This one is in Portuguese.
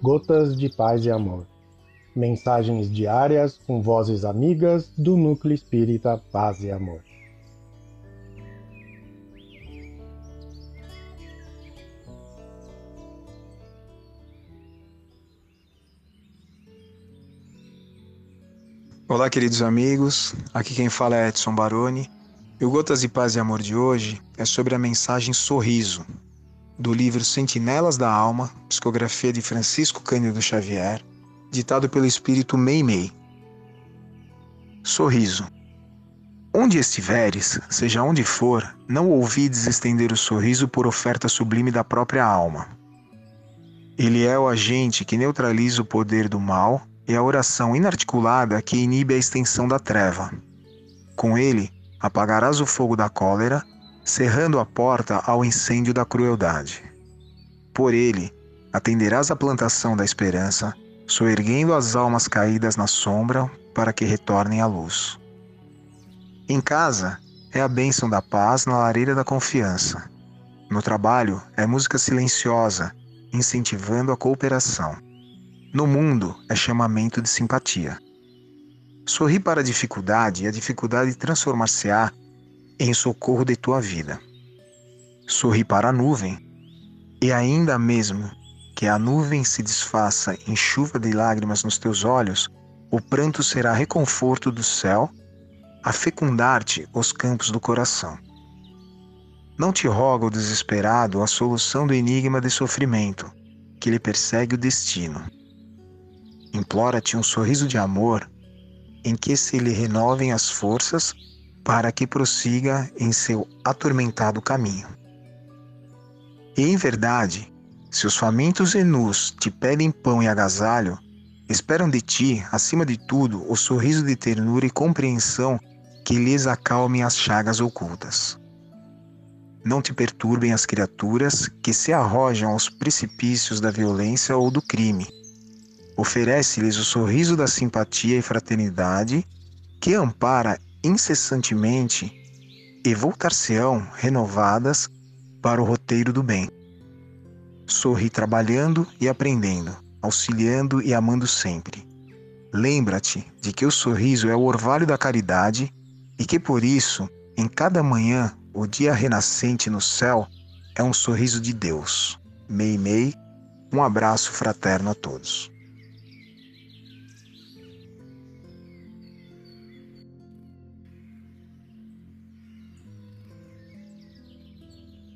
Gotas de Paz e Amor. Mensagens diárias com vozes amigas do Núcleo Espírita Paz e Amor. Olá, queridos amigos. Aqui quem fala é Edson Baroni. E o Gotas de Paz e Amor de hoje é sobre a mensagem Sorriso, do livro Sentinelas da Alma, psicografia de Francisco Cândido Xavier, ditado pelo espírito Meimei. Sorriso. Onde estiveres, seja onde for, não ouvides estender o sorriso por oferta sublime da própria alma. Ele é o agente que neutraliza o poder do mal e a oração inarticulada que inibe a extensão da treva. Com ele, apagarás o fogo da cólera cerrando a porta ao incêndio da crueldade. Por ele, atenderás a plantação da esperança, soerguendo as almas caídas na sombra para que retornem à luz. Em casa, é a bênção da paz na lareira da confiança. No trabalho, é música silenciosa, incentivando a cooperação. No mundo, é chamamento de simpatia. Sorri para a dificuldade e a dificuldade transformar-se-á em socorro de tua vida. Sorri para a nuvem, e ainda mesmo que a nuvem se desfaça em chuva de lágrimas nos teus olhos, o pranto será reconforto do céu a fecundar-te os campos do coração. Não te roga o desesperado a solução do enigma de sofrimento que lhe persegue o destino. Implora-te um sorriso de amor em que se lhe renovem as forças para que prossiga em seu atormentado caminho. E em verdade, se os famintos e nus te pedem pão e agasalho, esperam de ti, acima de tudo, o sorriso de ternura e compreensão que lhes acalmem as chagas ocultas. Não te perturbem as criaturas que se arrojam aos precipícios da violência ou do crime. Oferece-lhes o sorriso da simpatia e fraternidade que ampara incessantemente e voltar-se-ão renovadas para o roteiro do bem. Sorri trabalhando e aprendendo, auxiliando e amando sempre. Lembra-te de que o sorriso é o orvalho da caridade e que por isso, em cada manhã, o dia renascente no céu é um sorriso de Deus. Mei Mei, um abraço fraterno a todos.